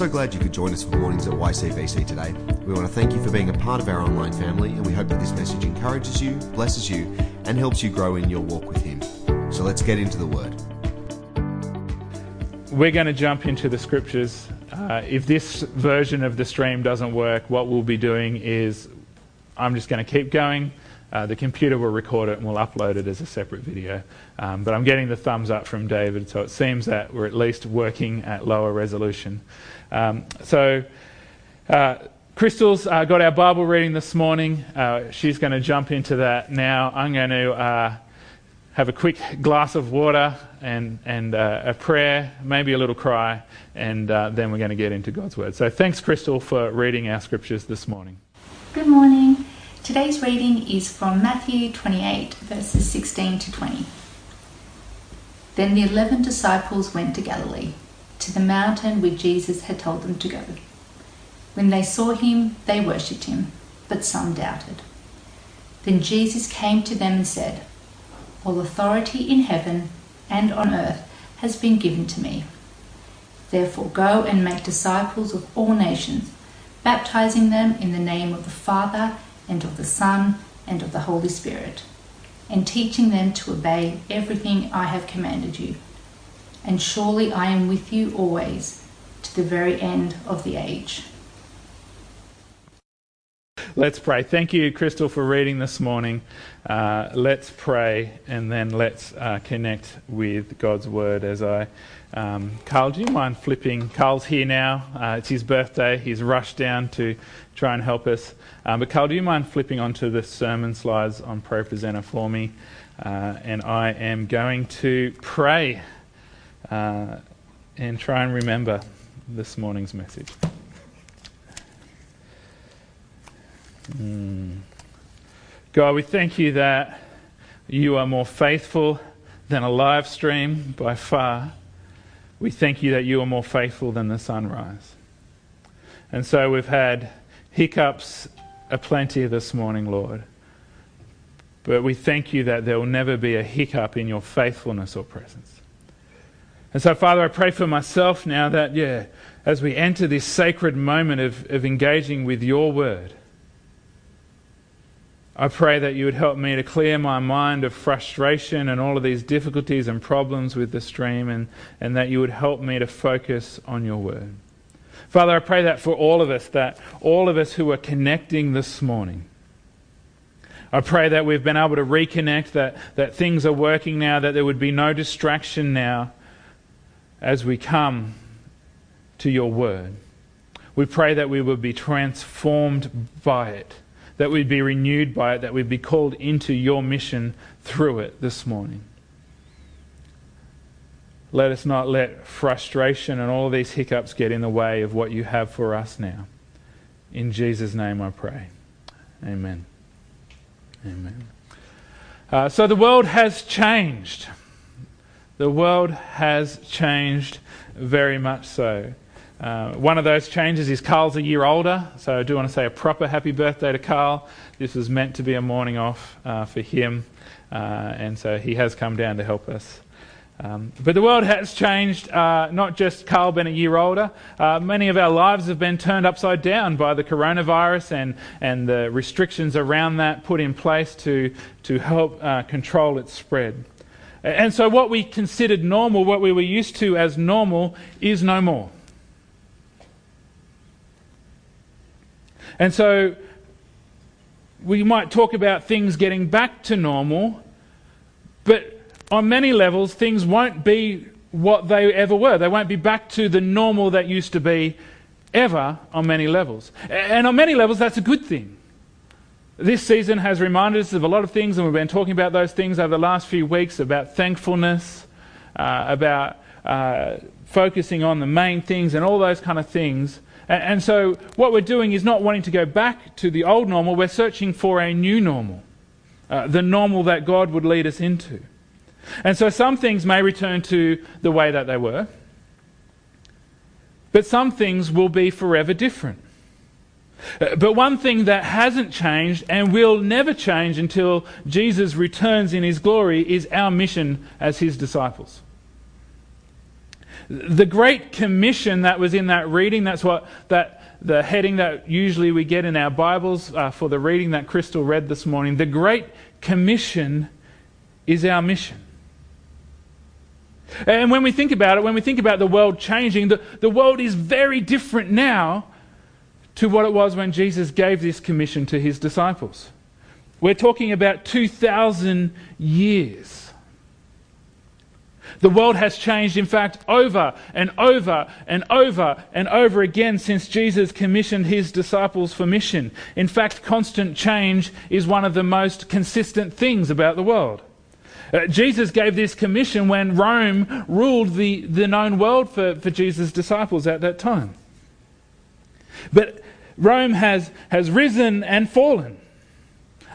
so glad you could join us for Mornings at YCBC today. We want to thank you for being a part of our online family, and we hope that this message encourages you, blesses you, and helps you grow in your walk with Him. So let's get into the Word. We're going to jump into the scriptures. Uh, if this version of the stream doesn't work, what we'll be doing is I'm just going to keep going. Uh, the computer will record it and we'll upload it as a separate video. Um, but I'm getting the thumbs up from David, so it seems that we're at least working at lower resolution. Um, so, uh, Crystal's uh, got our Bible reading this morning. Uh, she's going to jump into that now. I'm going to uh, have a quick glass of water and, and uh, a prayer, maybe a little cry, and then we're going to get into God's Word. So, thanks, Crystal, for reading our scriptures this morning. Good morning. Today's reading is from Matthew 28, verses 16 to 20. Then the eleven disciples went to Galilee, to the mountain where Jesus had told them to go. When they saw him, they worshipped him, but some doubted. Then Jesus came to them and said, All authority in heaven and on earth has been given to me. Therefore, go and make disciples of all nations, baptizing them in the name of the Father and of the Son, and of the Holy Spirit, and teaching them to obey everything I have commanded you. And surely I am with you always, to the very end of the age. Let's pray. Thank you, Crystal, for reading this morning. Uh, let's pray and then let's uh, connect with God's word as I. Um, Carl, do you mind flipping? Carl's here now. Uh, it's his birthday. He's rushed down to try and help us. Um, but Carl, do you mind flipping onto the sermon slides on Pro Presenter for me? Uh, and I am going to pray uh, and try and remember this morning's message. Mm. God, we thank you that you are more faithful than a live stream by far. We thank you that you are more faithful than the sunrise. And so we've had hiccups aplenty this morning, Lord. But we thank you that there will never be a hiccup in your faithfulness or presence. And so, Father, I pray for myself now that, yeah, as we enter this sacred moment of, of engaging with your word, I pray that you would help me to clear my mind of frustration and all of these difficulties and problems with the stream, and, and that you would help me to focus on your word. Father, I pray that for all of us, that all of us who are connecting this morning, I pray that we've been able to reconnect, that, that things are working now, that there would be no distraction now as we come to your word. We pray that we would be transformed by it, that we'd be renewed by it, that we'd be called into your mission through it this morning. Let us not let frustration and all of these hiccups get in the way of what you have for us now. In Jesus' name I pray. Amen. Amen. Uh, so the world has changed. The world has changed very much so. Uh, one of those changes is Carl's a year older, so I do want to say a proper happy birthday to Carl. This was meant to be a morning off uh, for him, uh, and so he has come down to help us. Um, but the world has changed, uh, not just Carl been a year older. Uh, many of our lives have been turned upside down by the coronavirus and, and the restrictions around that put in place to, to help uh, control its spread. And so, what we considered normal, what we were used to as normal, is no more. And so, we might talk about things getting back to normal, but on many levels, things won't be what they ever were. They won't be back to the normal that used to be ever on many levels. And on many levels, that's a good thing. This season has reminded us of a lot of things, and we've been talking about those things over the last few weeks about thankfulness, uh, about uh, focusing on the main things, and all those kind of things. And, so, what we're doing is not wanting to go back to the old normal, we're searching for a new normal, uh, the normal that God would lead us into. And so some things may return to the way that they were, but some things will be forever different. Uh, but one thing that hasn't changed and will never change until Jesus returns in his glory is our mission as his disciples. The Great Commission that was in that reading, that's what that the heading that usually we get in our Bibles uh, for the reading that Crystal read this morning. The Great Commission is our mission. And when we think about it, when we think about the world changing, the, the world is very different now to what it was when Jesus gave this commission to his disciples. We're talking about 2,000 years. The world has changed, in fact, over and over and over and over again since Jesus commissioned his disciples for mission. In fact, constant change is one of the most consistent things about the world. Uh, Jesus gave this commission when Rome ruled the, the known world for, for Jesus' disciples at that time. But Rome has, has risen and fallen.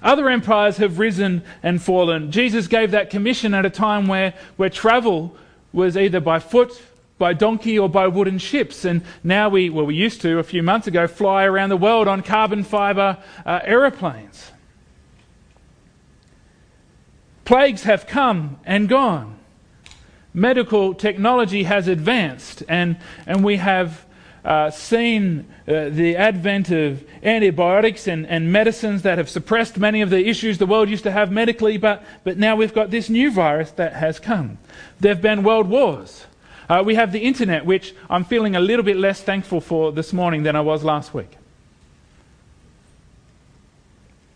Other empires have risen and fallen. Jesus gave that commission at a time where, where travel was either by foot, by donkey, or by wooden ships. And now we, well, we used to a few months ago, fly around the world on carbon fiber uh, aeroplanes. Plagues have come and gone. Medical technology has advanced, and, and we have uh, seen uh, the advent of antibiotics and, and medicines that have suppressed many of the issues the world used to have medically, but, but now we've got this new virus that has come. There have been world wars. Uh, we have the internet, which I'm feeling a little bit less thankful for this morning than I was last week.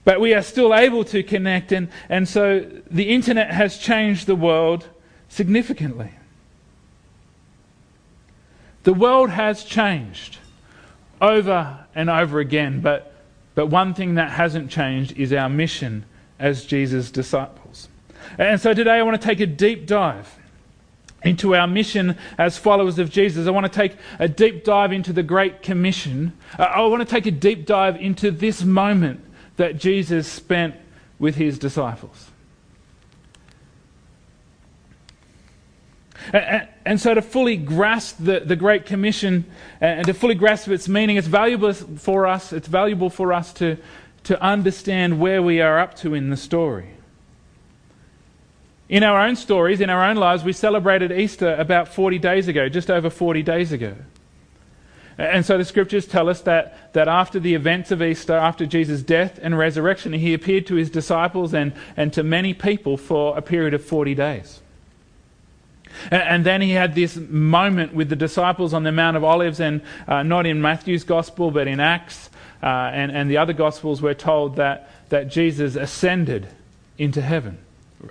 But we are still able to connect, and, and so the internet has changed the world significantly. The world has changed over and over again, but, but one thing that hasn't changed is our mission as Jesus' disciples. And so today I want to take a deep dive into our mission as followers of Jesus. I want to take a deep dive into the Great Commission. Uh, I want to take a deep dive into this moment that Jesus spent with his disciples. And, so, to fully grasp the, the Great Commission and to fully grasp its meaning, it's valuable for us. It's valuable for us to, to understand where we are up to in the story. In our own stories, in our own lives, we celebrated Easter about 40 days ago, just over 40 days ago. And so the scriptures tell us that, that after the events of Easter, after Jesus' death and resurrection, he appeared to his disciples and, and to many people for a period of 40 days. And, then he had this moment with the disciples on the Mount of Olives, and uh, not in Matthew's gospel, but in Acts uh, and, and the other gospels, we're told that, that Jesus ascended into heaven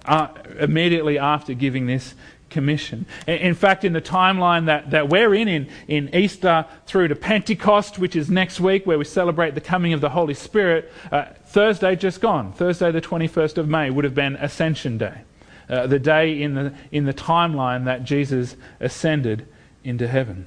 uh, immediately after giving this commission. In fact, in the timeline that, that we're in, in, in Easter through to Pentecost, which is next week, where we celebrate the coming of the Holy Spirit, uh, Thursday just gone, Thursday the 21st of May, would have been Ascension Day, uh, the day in the, in the timeline that Jesus ascended into heaven.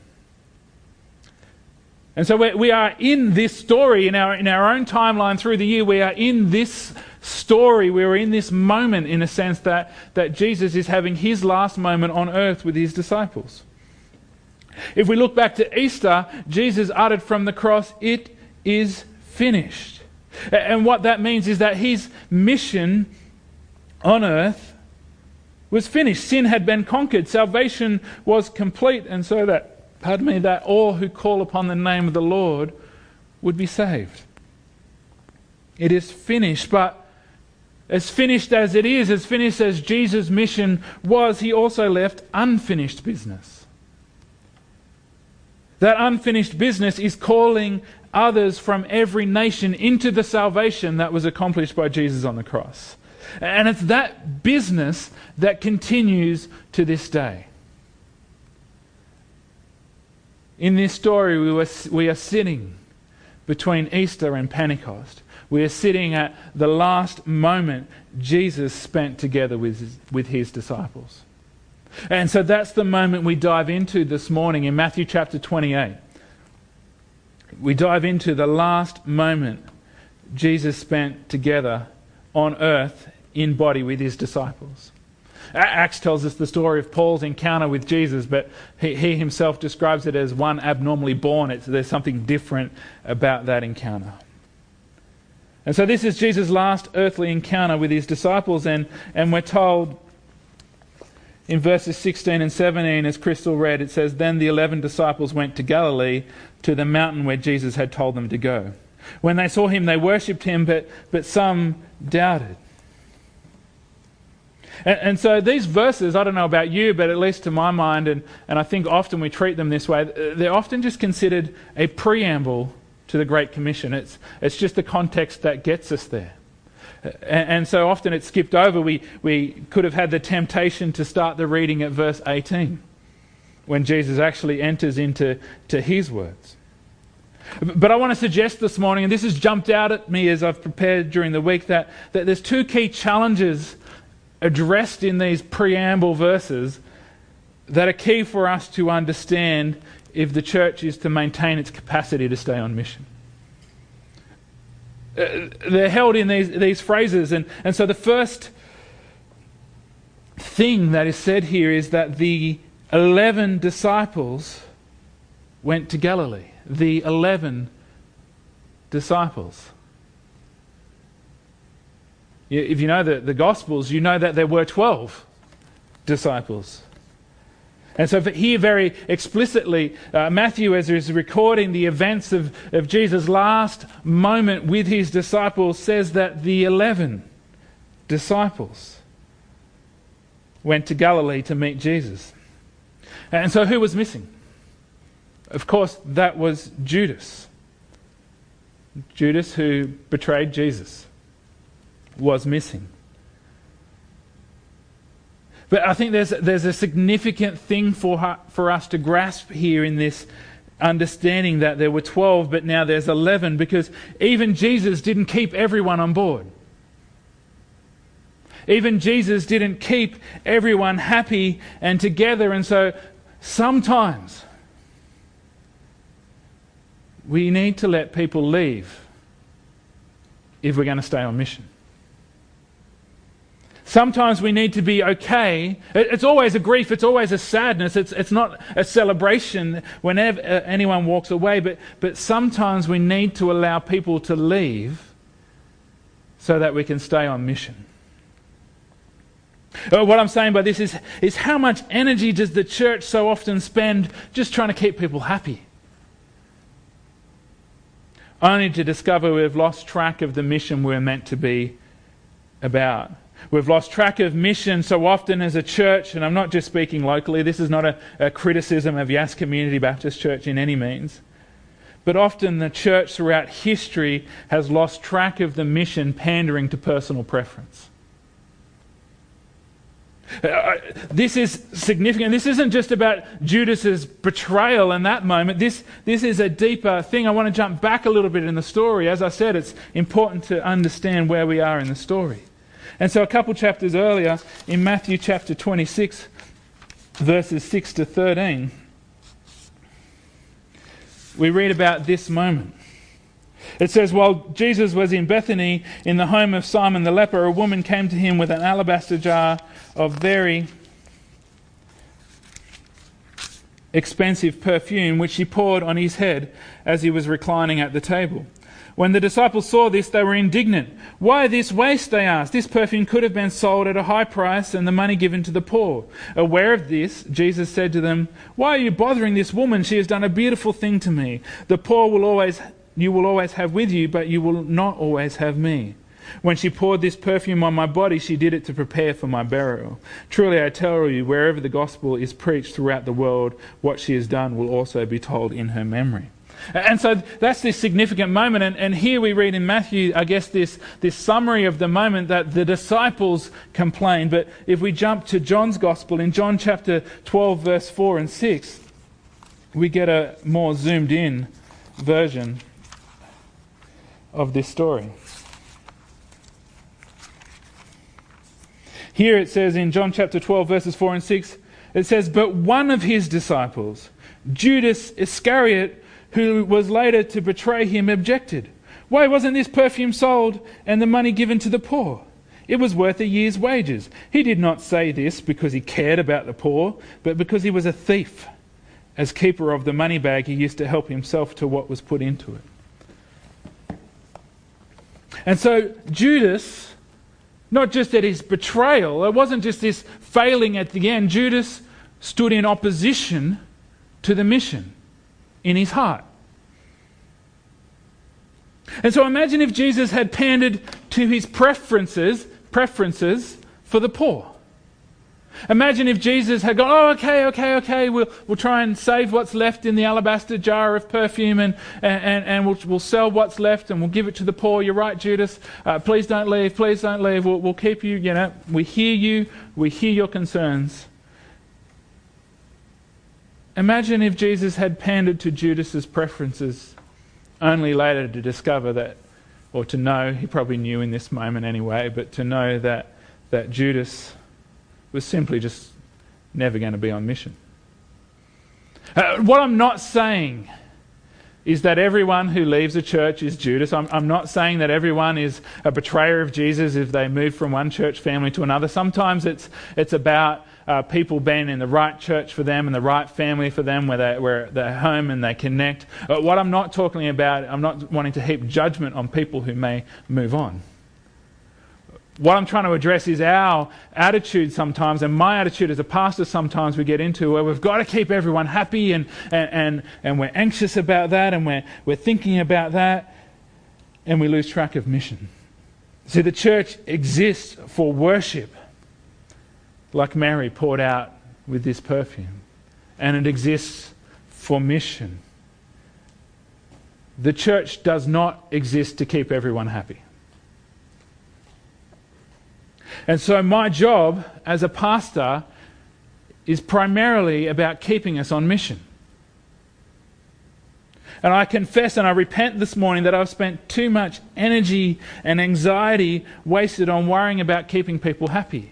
And so we, we are in this story, in our, in our own timeline through the year, we are in this story. We're in this moment, in a sense, that, that Jesus is having his last moment on earth with his disciples. If we look back to Easter, Jesus uttered from the cross, It is finished. And what that means is that his mission on earth was finished. Sin had been conquered, salvation was complete, and so that, pardon me, that all who call upon the name of the Lord would be saved. It is finished, but as finished as it is, as finished as Jesus' mission was, he also left unfinished business. That unfinished business is calling others from every nation into the salvation that was accomplished by Jesus on the cross. And it's that business that continues to this day. In this story, we, were, we are sitting between Easter and Pentecost. We are sitting at the last moment Jesus spent together with his, with his disciples. And so that's the moment we dive into this morning in Matthew chapter 28. We dive into the last moment Jesus spent together on earth in body with his disciples. Acts tells us the story of Paul's encounter with Jesus, but he, he himself describes it as one abnormally born. It's, there's something different about that encounter. And so this is Jesus' last earthly encounter with his disciples, and, and we're told In verses 16 and 17, as Crystal read, it says, Then the eleven disciples went to Galilee, to the mountain where Jesus had told them to go. When they saw him, they worshipped him, but, but some doubted. And, and, so these verses, I don't know about you, but at least to my mind, and, and I think often we treat them this way, they're often just considered a preamble to the Great Commission. It's, it's just the context that gets us there. And, and so often it's skipped over. We, we could have had the temptation to start the reading at verse 18 when Jesus actually enters into to his words. But I want to suggest this morning, and this has jumped out at me as I've prepared during the week, that, that there's two key challenges addressed in these preamble verses that are key for us to understand if the church is to maintain its capacity to stay on mission. Uh, they're held in these, these phrases, and, and so the first thing that is said here is that the 11 disciples went to Galilee. The 11 disciples. If you know the, the Gospels, you know that there were 12 disciples. And so here, very explicitly, uh, Matthew, as he's recording the events of, of Jesus' last moment with his disciples, says that the 11 disciples went to Galilee to meet Jesus. And so who was missing? Of course, that was Judas. Judas, who betrayed Jesus was missing. But I think there's, there's a significant thing for, for us to grasp here in this understanding that there were 12, but now there's 11, because even Jesus didn't keep everyone on board. Even Jesus didn't keep everyone happy and together, and so sometimes we need to let people leave if we're going to stay on mission. Sometimes we need to be okay. It's always a grief, it's always a sadness, it's, it's not a celebration whenever uh, anyone walks away, but, but sometimes we need to allow people to leave so that we can stay on mission. Uh, what I'm saying by this is, is how much energy does the church so often spend just trying to keep people happy? Only to discover we've lost track of the mission we're meant to be about. We've lost track of mission so often as a church, and I'm not just speaking locally, this is not a, a criticism of Yass Community Baptist Church in any means. But often the church throughout history has lost track of the mission, pandering to personal preference. Uh, uh this is significant. This isn't just about Judas's betrayal in that moment. This, this is a deeper thing. I want to jump back a little bit in the story. As I said, it's important to understand where we are in the story. And so, a couple chapters earlier, in Matthew chapter 26, verses 6 to 13, we read about this moment. It says, While Jesus was in Bethany, in the home of Simon the leper, a woman came to him with an alabaster jar of very expensive perfume, which she poured on his head as he was reclining at the table. When the disciples saw this, they were indignant. Why this waste? They asked. This perfume could have been sold at a high price and the money given to the poor. Aware of this, Jesus said to them, Why are you bothering this woman? She has done a beautiful thing to me. The poor will always, you will always have with you, but you will not always have me. When she poured this perfume on my body, she did it to prepare for my burial. Truly, I tell you, wherever the gospel is preached throughout the world, what she has done will also be told in her memory. And so that's this significant moment. And, and, here we read in Matthew, I guess, this, this summary of the moment that the disciples complained. But if we jump to John's Gospel, in John chapter 12, verse 4 and 6, we get a more zoomed in version of this story. Here it says in John chapter 12, verses 4 and 6, it says, But one of his disciples, Judas Iscariot, who was later to betray him, objected. Why wasn't this perfume sold and the money given to the poor? It was worth a year's wages. He did not say this because he cared about the poor, but because he was a thief. As keeper of the money bag, he used to help himself to what was put into it. And so Judas not just at his betrayal, it wasn't just this failing at the end. Judas stood in opposition to the mission in his heart. And so imagine if Jesus had pandered to his preferences, preferences for the poor. Imagine if Jesus had gone, oh, okay, okay, okay, we'll, we'll try and save what's left in the alabaster jar of perfume and, and, and we'll, we'll sell what's left and we'll give it to the poor. You're right, Judas. Uh, please don't leave. Please don't leave. We'll, we'll keep you, you know, we hear you. We hear your concerns. Imagine if Jesus had pandered to Judas's preferences, only later to discover that, or to know, he probably knew in this moment anyway, but to know that, that Judas was simply just never going to be on mission. Uh, what I'm not saying is that everyone who leaves a church is Judas. I'm, I'm, not saying that everyone is a betrayer of Jesus if they move from one church family to another. Sometimes it's, it's about uh, people being in the right church for them and the right family for them where, they, where they're home and they connect. But what I'm not talking about, I'm not wanting to heap judgment on people who may move on what I'm trying to address is our attitude sometimes, and my attitude as a pastor sometimes we get into where we've got to keep everyone happy and, and, and, and we're anxious about that and we're, we're thinking about that and we lose track of mission. See, the church exists for worship, like Mary poured out with this perfume, and it exists for mission. The church does not exist to keep everyone happy. And so, my job as a pastor is primarily about keeping us on mission. And I confess and I repent this morning that I've spent too much energy and anxiety wasted on worrying about keeping people happy.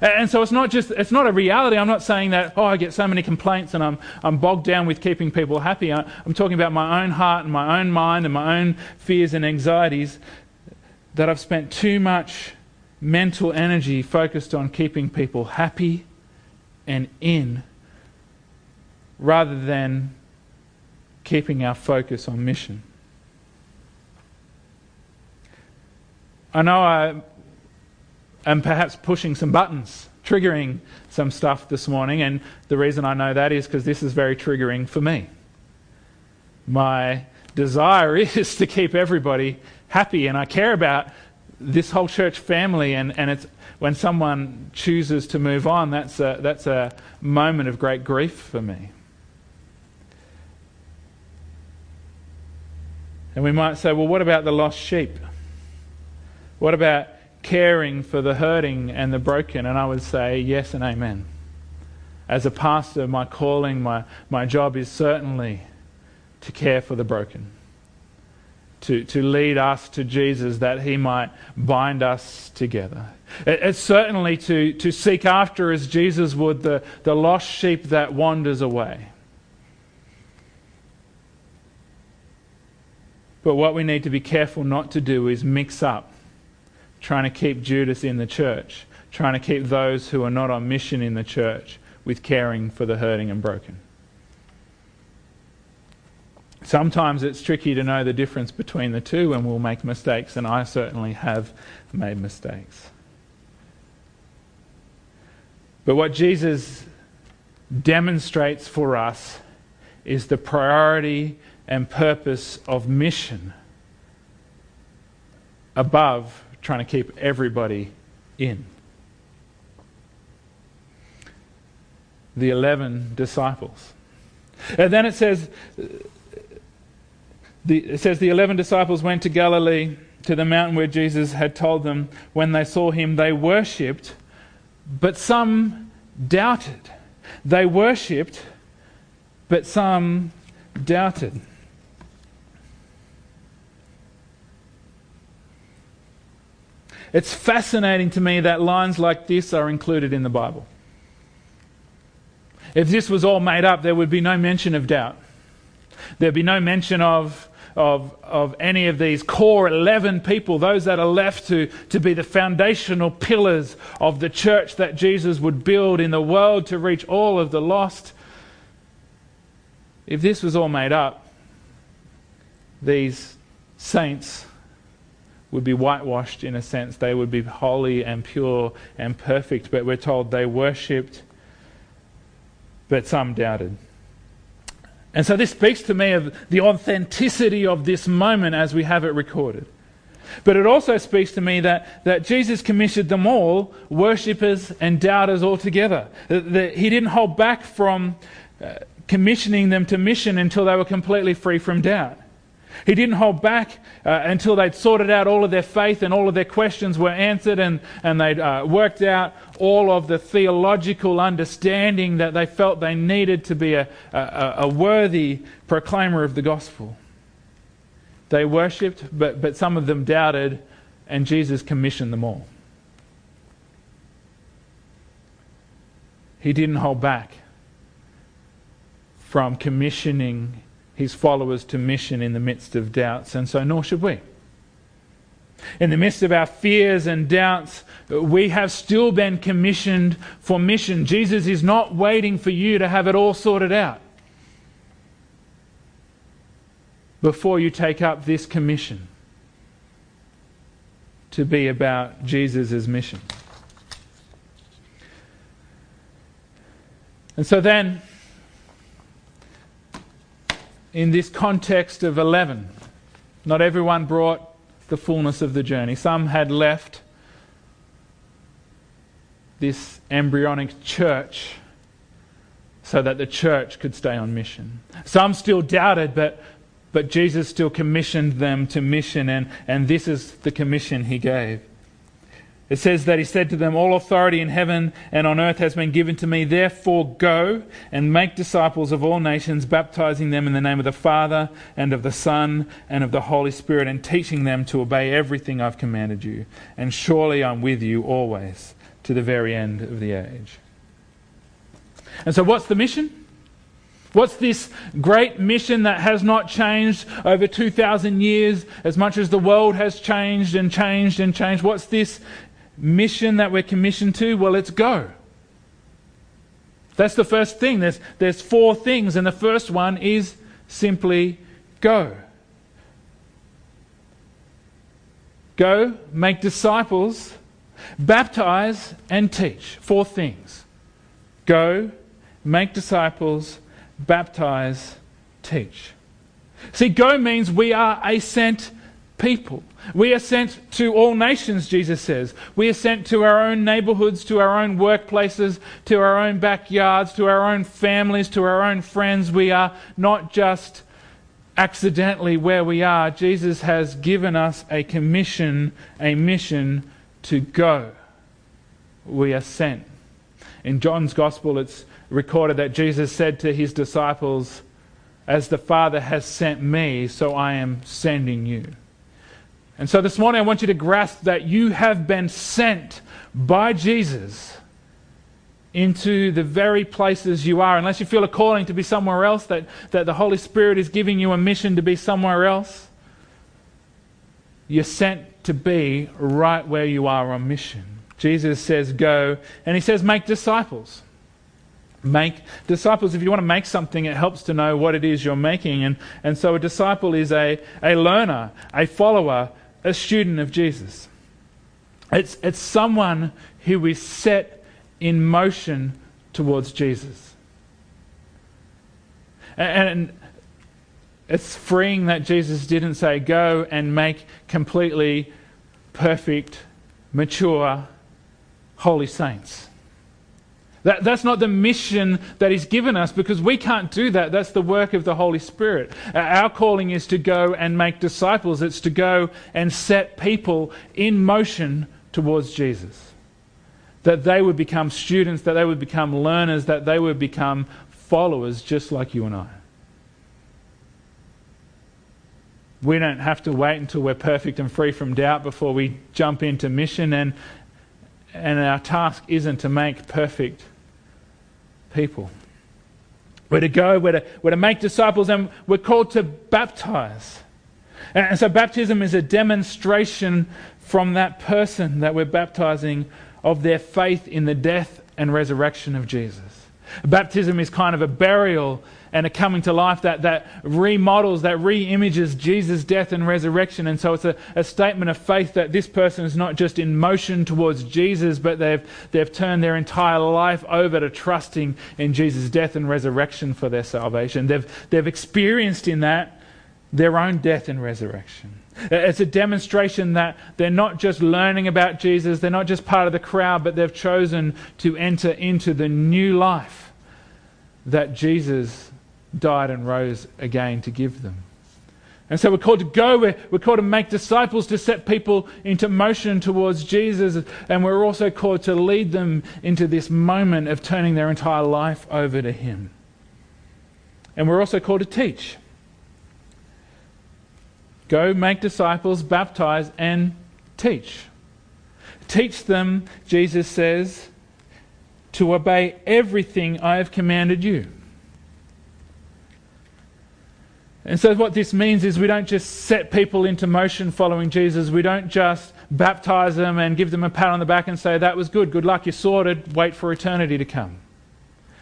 And so it's not just it's not a reality. I'm not saying that oh I get so many complaints and I'm I'm bogged down with keeping people happy. I'm talking about my own heart and my own mind and my own fears and anxieties that I've spent too much mental energy focused on keeping people happy and in rather than keeping our focus on mission. I know I am perhaps pushing some buttons, triggering some stuff this morning, and the reason I know that is because this is very triggering for me. My desire is to keep everybody happy, and I care about this whole church family, and, and it's when someone chooses to move on, that's a, that's a moment of great grief for me. And we might say, well, what about the lost sheep? What about caring for the hurting and the broken? And I would say, yes and amen. As a pastor, my calling, my, my job is certainly to care for the broken to, to lead us to Jesus that he might bind us together. It, it's certainly to, to seek after, as Jesus would, the, the lost sheep that wanders away. But what we need to be careful not to do is mix up trying to keep Judas in the church, trying to keep those who are not on mission in the church with caring for the hurting and broken. Sometimes it's tricky to know the difference between the two, and we'll make mistakes, and I certainly have made mistakes. But what Jesus demonstrates for us is the priority and purpose of mission above trying to keep everybody in. The 11 disciples. And then it says, the, it says the eleven disciples went to Galilee, to the mountain where Jesus had told them. When they saw him, they worshipped, but some doubted. They worshipped, but some doubted. It's fascinating to me that lines like this are included in the Bible. If this was all made up, there would be no mention of doubt. There'd be no mention of of, of any of these core 11 people, those that are left to, to be the foundational pillars of the church that Jesus would build in the world to reach all of the lost. If this was all made up, these saints would be whitewashed in a sense. They would be holy and pure and perfect. But we're told they worshipped, but some doubted. And so this speaks to me of the authenticity of this moment as we have it recorded. But it also speaks to me that, that Jesus commissioned them all, worshippers and doubters all together. That, that he didn't hold back from uh, commissioning them to mission until they were completely free from doubt. He didn't hold back uh, until they'd sorted out all of their faith and all of their questions were answered and, and they'd uh, worked out all of the theological understanding that they felt they needed to be a, a, a worthy proclaimer of the gospel. They worshipped, but, but some of them doubted, and Jesus commissioned them all. He didn't hold back from commissioning his followers to mission in the midst of doubts, and so nor should we. In the midst of our fears and doubts, we have still been commissioned for mission. Jesus is not waiting for you to have it all sorted out before you take up this commission to be about Jesus' mission. And so then, in this context of 11. Not everyone brought the fullness of the journey. Some had left this embryonic church so that the church could stay on mission. Some still doubted, but, but Jesus still commissioned them to mission, and, and this is the commission he gave. It says that he said to them, All authority in heaven and on earth has been given to me. Therefore, go and make disciples of all nations, baptizing them in the name of the Father and of the Son and of the Holy Spirit, and teaching them to obey everything I've commanded you. And surely I'm with you always to the very end of the age. And so, what's the mission? What's this great mission that has not changed over 2,000 years as much as the world has changed and changed and changed? What's this mission that we're commissioned to? Well, it's go. That's the first thing. There's, there's four things, and the first one is simply go. Go, make disciples, baptize, and teach. Four things. Go, make disciples, baptize, teach. See, go means we are a sent people. We are sent to all nations, Jesus says. We are sent to our own neighborhoods, to our own workplaces, to our own backyards, to our own families, to our own friends. We are not just accidentally where we are. Jesus has given us a commission, a mission to go. We are sent. In John's Gospel, it's recorded that Jesus said to his disciples, As the Father has sent me, so I am sending you. And so this morning, I want you to grasp that you have been sent by Jesus into the very places you are. Unless you feel a calling to be somewhere else, that, that the Holy Spirit is giving you a mission to be somewhere else, you're sent to be right where you are on mission. Jesus says, Go, and he says, Make disciples. Make disciples. If you want to make something, it helps to know what it is you're making. And, and so a disciple is a, a learner, a follower, a student of Jesus. It's, it's someone who is set in motion towards Jesus. And, and it's freeing that Jesus didn't say, go and make completely perfect, mature, holy saints. That, that's not the mission that He's given us because we can't do that. That's the work of the Holy Spirit. Uh, our calling is to go and make disciples, it's to go and set people in motion towards Jesus. That they would become students, that they would become learners, that they would become followers just like you and I. We don't have to wait until we're perfect and free from doubt before we jump into mission, and, and our task isn't to make perfect people. We're to go, we're to, we're to make disciples, and we're called to baptize. And so, baptism is a demonstration from that person that we're baptizing of their faith in the death and resurrection of Jesus. Baptism is kind of a burial and a coming to life that, that remodels, that re images Jesus' death and resurrection. And so it's a, a statement of faith that this person is not just in motion towards Jesus, but they've, they've turned their entire life over to trusting in Jesus' death and resurrection for their salvation. They've, they've experienced in that their own death and resurrection. Uh, it's a demonstration that they're not just learning about Jesus, they're not just part of the crowd, but they've chosen to enter into the new life that Jesus died and rose again to give them. And so we're called to go, we're, called to make disciples, to set people into motion towards Jesus, and we're also called to lead them into this moment of turning their entire life over to Him. And we're also called to teach. Go make disciples, baptize, and teach. Teach them, Jesus says, to obey everything I have commanded you. And so, what this means is we don't just set people into motion following Jesus. We don't just baptize them and give them a pat on the back and say, That was good, good luck, you're sorted, wait for eternity to come.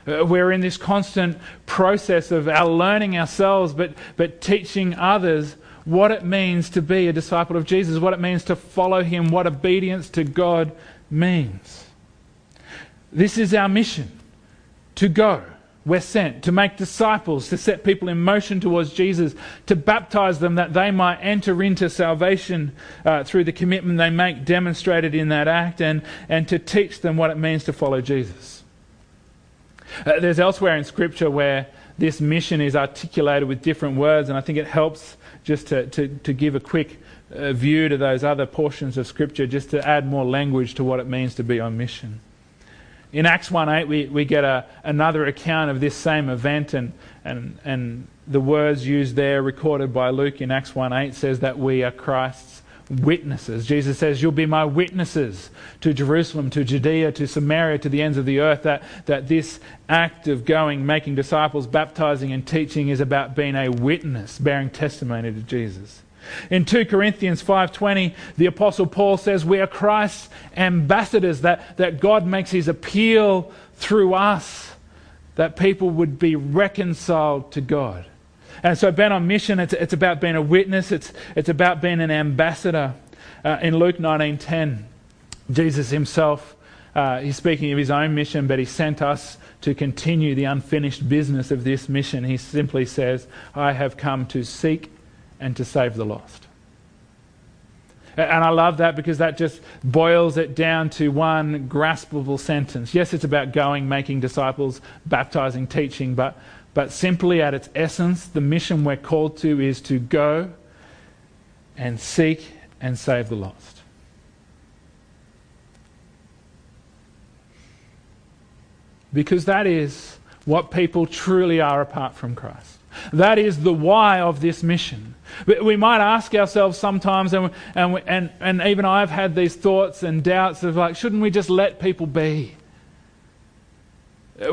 Uh, we're in this constant process of our learning ourselves, but, but teaching others what it means to be a disciple of Jesus, what it means to follow him, what obedience to God means. This is our mission to go. We're sent to make disciples, to set people in motion towards Jesus, to baptize them that they might enter into salvation uh, through the commitment they make demonstrated in that act, and, and to teach them what it means to follow Jesus. Uh, there's elsewhere in Scripture where this mission is articulated with different words, and I think it helps just to, to, to give a quick uh, view to those other portions of Scripture, just to add more language to what it means to be on mission. In Acts 1 8, we, we get a, another account of this same event, and, and, and the words used there, recorded by Luke in Acts 1 8, says that we are Christ's witnesses. Jesus says, You'll be my witnesses to Jerusalem, to Judea, to Samaria, to the ends of the earth. That, that this act of going, making disciples, baptizing, and teaching is about being a witness, bearing testimony to Jesus. In 2 Corinthians 5:20, the apostle Paul says we are Christ's ambassadors that, that God makes his appeal through us that people would be reconciled to God. And so being on mission, it's, it's about being a witness, it's, it's about being an ambassador. Uh, in Luke 19:10, Jesus himself uh, he's speaking of his own mission, but he sent us to continue the unfinished business of this mission. He simply says, I have come to seek and to save the lost. And I love that because that just boils it down to one graspable sentence. Yes, it's about going, making disciples, baptizing, teaching, but, but simply at its essence, the mission we're called to is to go and seek and save the lost. Because that is what people truly are apart from Christ. That is the why of this mission. We might ask ourselves sometimes, and, and, and, and even I've had these thoughts and doubts of like, shouldn't we just let people be?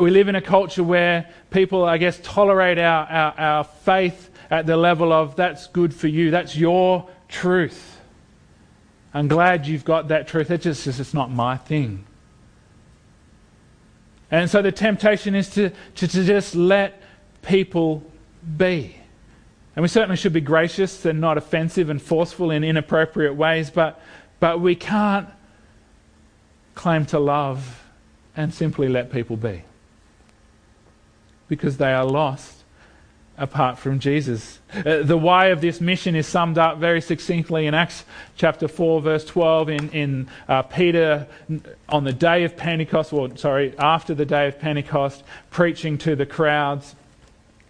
We live in a culture where people, I guess, tolerate our, our, our faith at the level of that's good for you, that's your truth. I'm glad you've got that truth. It's just it's not my thing. And so the temptation is to, to, to just let people be. And we certainly should be gracious and not offensive and forceful in inappropriate ways, but, but we can't claim to love and simply let people be. Because they are lost apart from Jesus. Uh, the why of this mission is summed up very succinctly in Acts chapter 4, verse 12, in, in uh, Peter on the day of Pentecost, or sorry, after the day of Pentecost, preaching to the crowds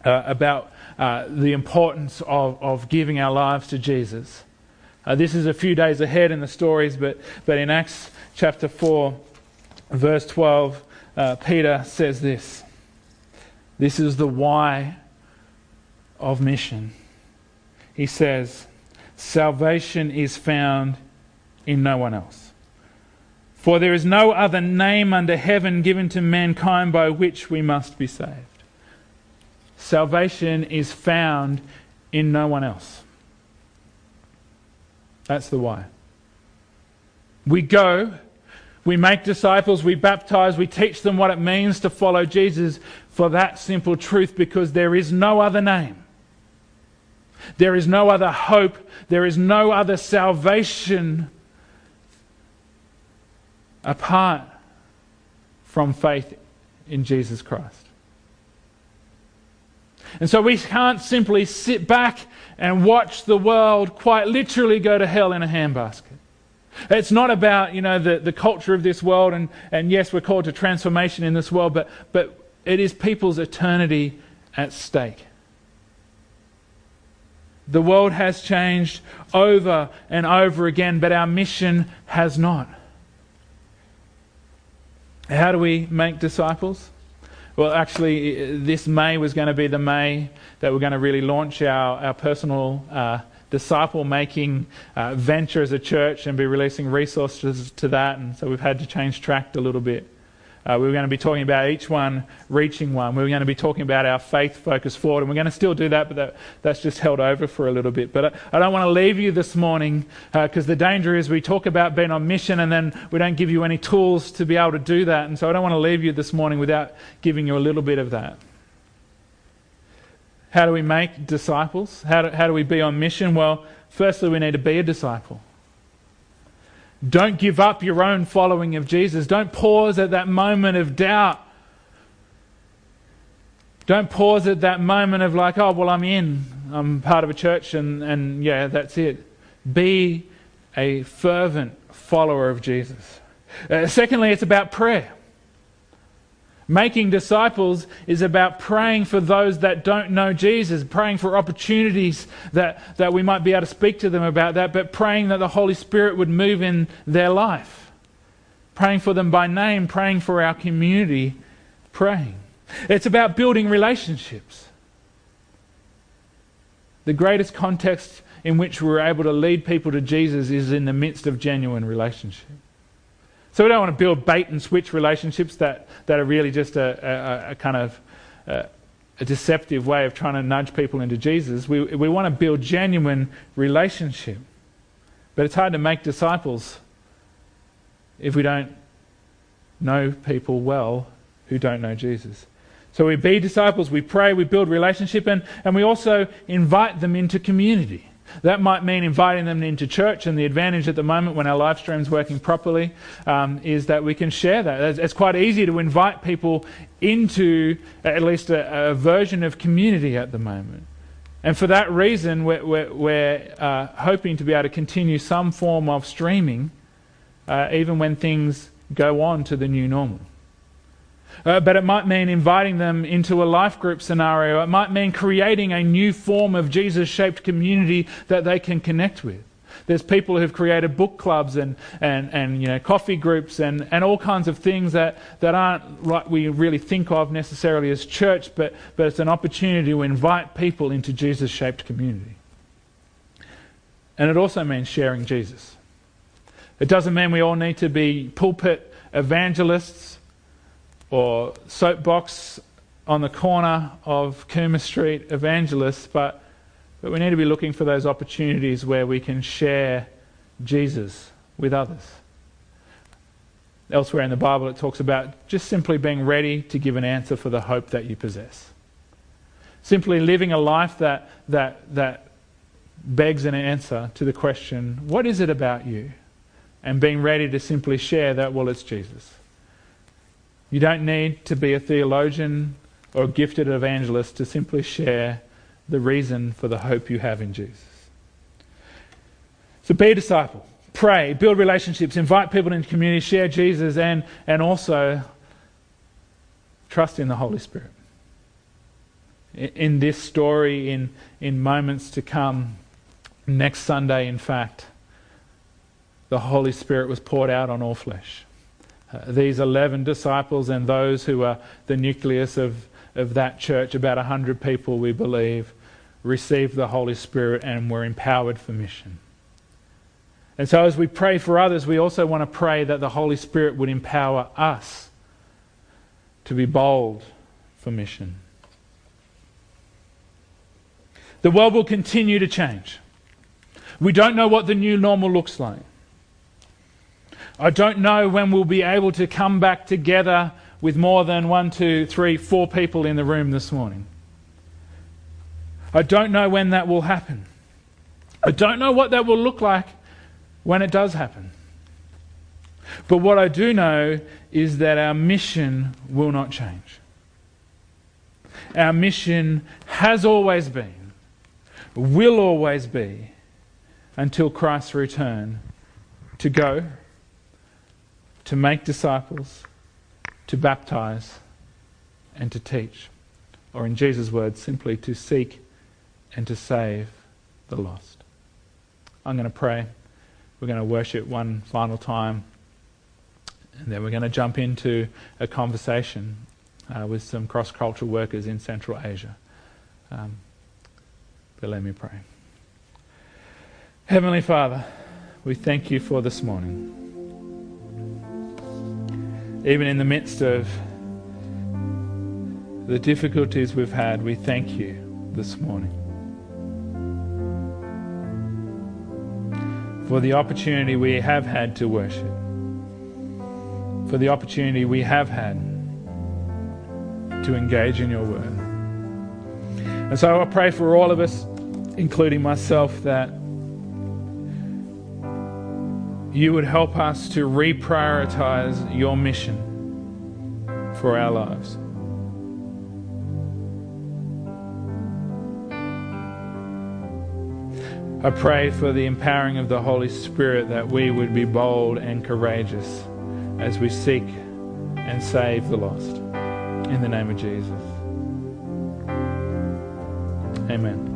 uh, about uh, the importance of, of giving our lives to Jesus. Uh, this is a few days ahead in the stories, but, but in Acts chapter 4, verse 12, uh, Peter says this. This is the why of mission. He says, Salvation is found in no one else. For there is no other name under heaven given to mankind by which we must be saved. Salvation is found in no one else. That's the why. We go, We make disciples, we baptize, we teach them what it means to follow Jesus for that simple truth because there is no other name. There is no other hope. There is no other salvation apart from faith in Jesus Christ. And so we can't simply sit back and watch the world quite literally go to hell in a handbasket. It's not about, you know, the, the culture of this world, and, and yes, we're called to transformation in this world, but, but it is people's eternity at stake. The world has changed over and over again, but our mission has not. How do we make disciples? Well, actually, this May was going to be the May that we're going to really launch our, our personal uh, disciple making uh, venture as a church and be releasing resources to that. And so we've had to change track a little bit. Uh, we were going to be talking about each one reaching one. We were going to be talking about our faith focus forward, and we're going to still do that, but that, that's just held over for a little bit. But I, I don't want to leave you this morning because uh, the danger is we talk about being on mission and then we don't give you any tools to be able to do that. And so I don't want to leave you this morning without giving you a little bit of that. How do we make disciples? How do, how do we be on mission? Well, firstly, we need to be a disciple. Don't give up your own following of Jesus. Don't pause at that moment of doubt. Don't pause at that moment of like, oh, well, I'm in. I'm part of a church and, and yeah, that's it. Be a fervent follower of Jesus. Uh, secondly, it's about prayer. Making disciples is about praying for those that don't know Jesus, praying for opportunities that, that we might be able to speak to them about that, but praying that the Holy Spirit would move in their life. Praying for them by name, praying for our community, praying. It's about building relationships. The greatest context in which we're able to lead people to Jesus is in the midst of genuine relationship. So we don't want to build bait and switch relationships that, that are really just a, a, a kind of a, a deceptive way of trying to nudge people into Jesus. We, we want to build genuine relationship. But it's hard to make disciples if we don't know people well who don't know Jesus. So we be disciples, we pray, we build relationship, and, and we also invite them into community. That might mean inviting them into church, and the advantage at the moment when our live stream's working properly um, is that we can share that. It's quite easy to invite people into at least a, a version of community at the moment. And for that reason, we're, we're, we're uh, hoping to be able to continue some form of streaming uh, even when things go on to the new normal. Uh, but it might mean inviting them into a life group scenario. It might mean creating a new form of Jesus shaped community that they can connect with. There's people who've created book clubs and, and, and you know, coffee groups and, and all kinds of things that, that aren't what we really think of necessarily as church, but, but it's an opportunity to invite people into Jesus shaped community. And it also means sharing Jesus. It doesn't mean we all need to be pulpit evangelists or soapbox on the corner of Cooma Street evangelists, but, but we need to be looking for those opportunities where we can share Jesus with others. Elsewhere in the Bible, it talks about just simply being ready to give an answer for the hope that you possess. Simply living a life that, that, that begs an answer to the question, what is it about you? And being ready to simply share that, well, it's Jesus. You don't need to be a theologian or a gifted evangelist to simply share the reason for the hope you have in Jesus. So be a disciple, pray, build relationships, invite people into community, share Jesus, and, and also trust in the Holy Spirit. In this story, in, in moments to come, next Sunday, in fact, the Holy Spirit was poured out on all flesh. Uh, these 11 disciples and those who are the nucleus of, of that church, about 100 people, we believe, received the Holy Spirit and were empowered for mission. And so, as we pray for others, we also want to pray that the Holy Spirit would empower us to be bold for mission. The world will continue to change. We don't know what the new normal looks like. I don't know when we'll be able to come back together with more than one, two, three, four people in the room this morning. I don't know when that will happen. I don't know what that will look like when it does happen. But what I do know is that our mission will not change. Our mission has always been, will always be, until Christ's return to go, to make disciples, to baptize, and to teach. Or in Jesus' words, simply to seek and to save the lost. I'm going to pray. We're going to worship one final time. And then we're going to jump into a conversation uh, with some cross cultural workers in Central Asia. Um, but let me pray. Heavenly Father, we thank you for this morning. Even in the midst of the difficulties we've had, we thank you this morning. For the opportunity we have had to worship, for the opportunity we have had to engage in your word. And so I pray for all of us, including myself, that you would help us to reprioritize your mission for our lives. I pray for the empowering of the Holy Spirit that we would be bold and courageous as we seek and save the lost. In the name of Jesus. Amen.